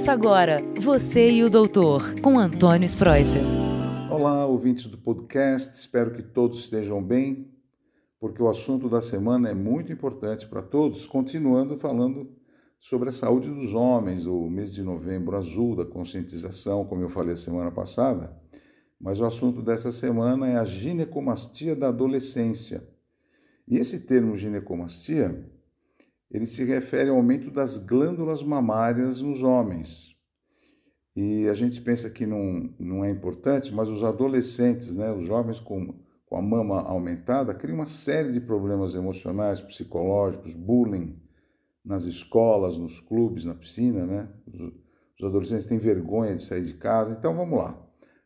Ouça agora Você e o Doutor, com Antônio Spreuser. Olá, ouvintes do podcast, espero que todos estejam bem, porque o assunto da semana é muito importante para todos. Continuando falando sobre a saúde dos homens, o mês de novembro azul da conscientização, como eu falei a semana passada, mas o assunto dessa semana é a ginecomastia da adolescência. E esse termo ginecomastia ele se refere ao aumento das glândulas mamárias nos homens. E a gente pensa que não, não é importante, mas os adolescentes, né, os jovens com, com a mama aumentada, criam uma série de problemas emocionais, psicológicos, bullying nas escolas, nos clubes, na piscina, né? Os, os adolescentes têm vergonha de sair de casa. Então vamos lá.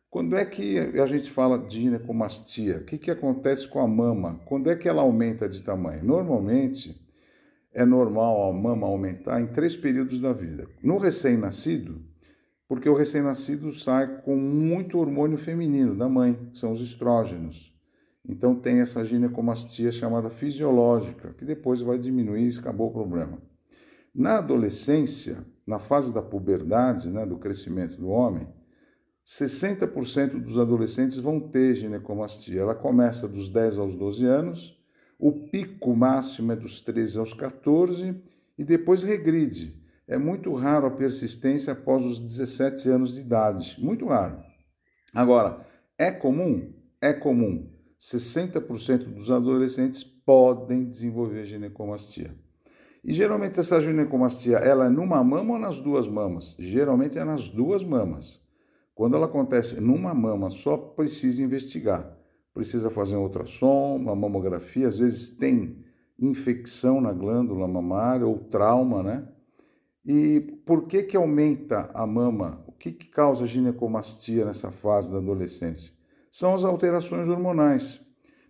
Quando é que a gente fala de ginecomastia? O que, que acontece com a mama? Quando é que ela aumenta de tamanho? Normalmente, é normal a mama aumentar em três períodos da vida. No recém-nascido, porque o recém-nascido sai com muito hormônio feminino da mãe, que são os estrógenos. Então tem essa ginecomastia chamada fisiológica, que depois vai diminuir e acabou o problema. Na adolescência, na fase da puberdade, né, do crescimento do homem, 60% dos adolescentes vão ter ginecomastia. Ela começa dos 10 aos 12 anos o pico máximo é dos 13 aos 14 e depois regride. É muito raro a persistência após os 17 anos de idade. Muito raro. Agora, é comum? É comum. 60% dos adolescentes podem desenvolver ginecomastia. E geralmente essa ginecomastia, ela é numa mama ou nas duas mamas? Geralmente é nas duas mamas. Quando ela acontece numa mama, só precisa investigar precisa fazer um ultrassom, uma mamografia, às vezes tem infecção na glândula mamária ou trauma, né? E por que que aumenta a mama? O que, que causa ginecomastia nessa fase da adolescência? São as alterações hormonais,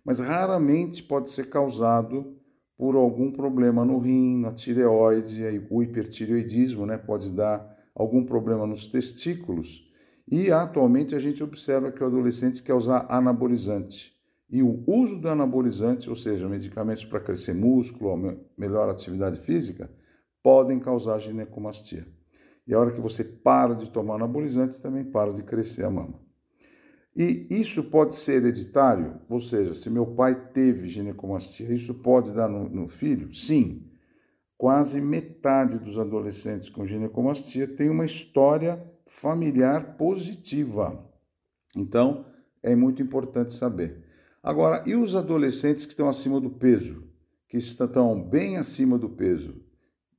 mas raramente pode ser causado por algum problema no rim, na tireoide, o hipertireoidismo, né? Pode dar algum problema nos testículos e atualmente a gente observa que o adolescente quer usar anabolizante. E o uso do anabolizante, ou seja, medicamentos para crescer músculo melhor atividade física, podem causar ginecomastia. E a hora que você para de tomar anabolizante, também para de crescer a mama. E isso pode ser hereditário, ou seja, se meu pai teve ginecomastia, isso pode dar no, no filho? Sim. Quase metade dos adolescentes com ginecomastia tem uma história familiar positiva. Então, é muito importante saber. Agora, e os adolescentes que estão acima do peso, que estão bem acima do peso?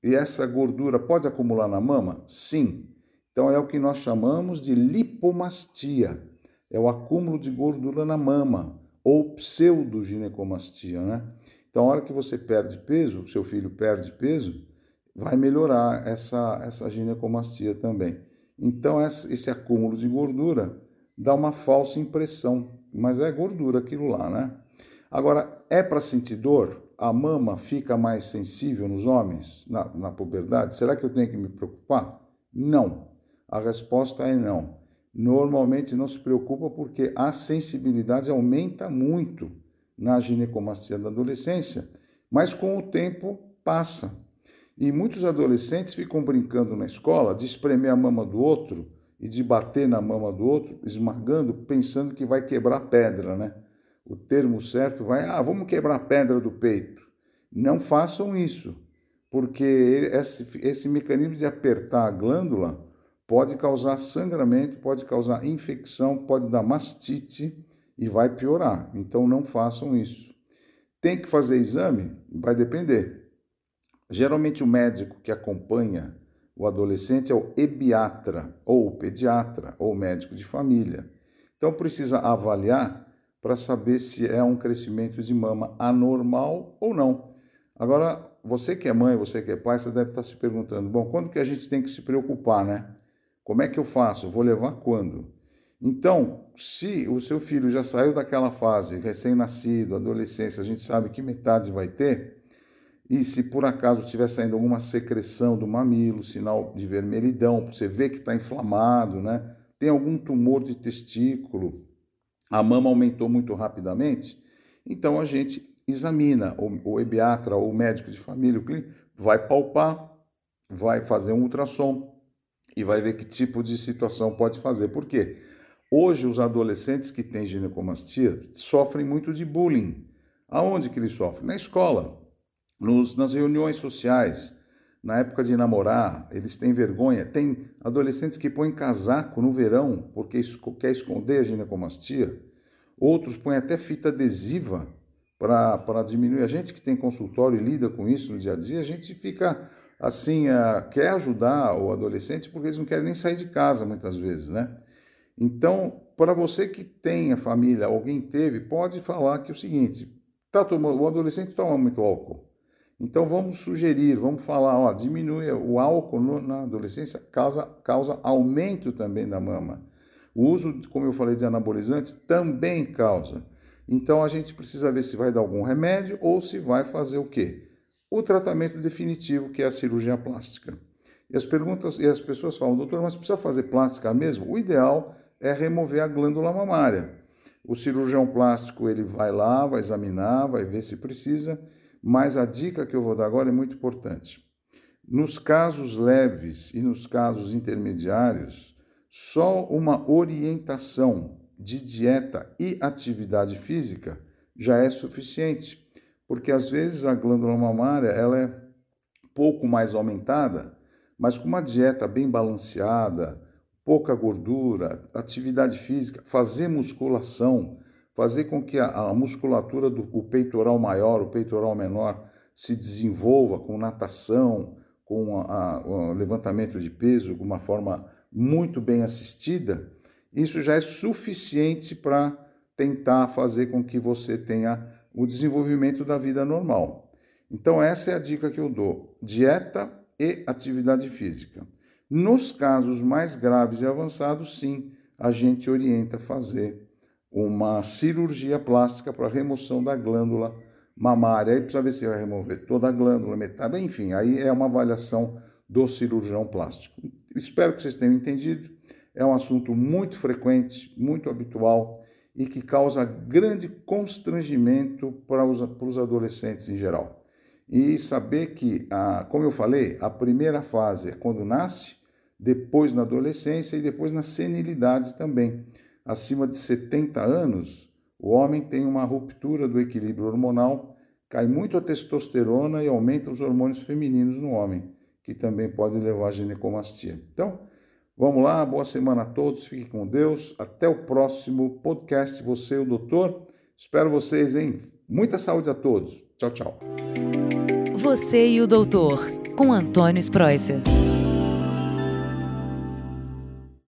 E essa gordura pode acumular na mama? Sim. Então, é o que nós chamamos de lipomastia. É o acúmulo de gordura na mama, ou pseudoginecomastia, né? Então, a hora que você perde peso, seu filho perde peso, vai melhorar essa, essa ginecomastia também. Então, esse acúmulo de gordura dá uma falsa impressão, mas é gordura aquilo lá, né? Agora, é para sentir dor? A mama fica mais sensível nos homens na, na puberdade? Será que eu tenho que me preocupar? Não. A resposta é não. Normalmente não se preocupa porque a sensibilidade aumenta muito na ginecomastia da adolescência, mas com o tempo passa. E muitos adolescentes ficam brincando na escola de espremer a mama do outro e de bater na mama do outro, esmagando, pensando que vai quebrar pedra, né? O termo certo vai, ah, vamos quebrar pedra do peito. Não façam isso, porque esse, esse mecanismo de apertar a glândula pode causar sangramento, pode causar infecção, pode dar mastite e vai piorar. Então não façam isso. Tem que fazer exame? Vai depender. Geralmente o médico que acompanha o adolescente é o ebiatra, ou pediatra, ou médico de família. Então precisa avaliar para saber se é um crescimento de mama anormal ou não. Agora, você que é mãe, você que é pai, você deve estar se perguntando: bom, quando que a gente tem que se preocupar, né? Como é que eu faço? Vou levar quando? Então, se o seu filho já saiu daquela fase, recém-nascido, adolescência, a gente sabe que metade vai ter, e se por acaso estiver saindo alguma secreção do mamilo, sinal de vermelhidão, você vê que está inflamado, né? tem algum tumor de testículo, a mama aumentou muito rapidamente, então a gente examina, o, o ebiatra ou o médico de família, o clínico, vai palpar, vai fazer um ultrassom e vai ver que tipo de situação pode fazer. Por quê? Hoje, os adolescentes que têm ginecomastia sofrem muito de bullying. Aonde que eles sofrem? Na escola, nos, nas reuniões sociais, na época de namorar, eles têm vergonha. Tem adolescentes que põem casaco no verão porque quer esconder a ginecomastia. Outros põem até fita adesiva para diminuir. A gente que tem consultório e lida com isso no dia a dia, a gente fica assim, uh, quer ajudar o adolescente porque eles não querem nem sair de casa muitas vezes, né? Então, para você que tem a família, alguém teve, pode falar que é o seguinte: tá tomando, o adolescente toma muito álcool. Então vamos sugerir, vamos falar, ó, diminui o álcool no, na adolescência causa, causa aumento também da mama. O uso, como eu falei, de anabolizantes também causa. Então a gente precisa ver se vai dar algum remédio ou se vai fazer o quê? O tratamento definitivo, que é a cirurgia plástica. E as perguntas e as pessoas falam, doutor, mas precisa fazer plástica mesmo? O ideal é remover a glândula mamária. O cirurgião plástico ele vai lá, vai examinar, vai ver se precisa, mas a dica que eu vou dar agora é muito importante. Nos casos leves e nos casos intermediários, só uma orientação de dieta e atividade física já é suficiente, porque às vezes a glândula mamária ela é pouco mais aumentada, mas com uma dieta bem balanceada, pouca gordura, atividade física, fazer musculação, fazer com que a, a musculatura do peitoral maior, o peitoral menor se desenvolva com natação, com o levantamento de peso de uma forma muito bem assistida, isso já é suficiente para tentar fazer com que você tenha o desenvolvimento da vida normal. Então, essa é a dica que eu dou: dieta e atividade física. Nos casos mais graves e avançados, sim, a gente orienta a fazer uma cirurgia plástica para remoção da glândula mamária. Aí precisa ver se vai remover toda a glândula, metade, enfim, aí é uma avaliação do cirurgião plástico. Espero que vocês tenham entendido. É um assunto muito frequente, muito habitual e que causa grande constrangimento para os, para os adolescentes em geral. E saber que, a, como eu falei, a primeira fase é quando nasce, depois na adolescência e depois na senilidade também. Acima de 70 anos, o homem tem uma ruptura do equilíbrio hormonal, cai muito a testosterona e aumenta os hormônios femininos no homem, que também pode levar a ginecomastia. Então, vamos lá, boa semana a todos, fiquem com Deus, até o próximo podcast, você e o doutor. Espero vocês, hein? Muita saúde a todos. Tchau, tchau. Você e o doutor, com Antônio Spreuser.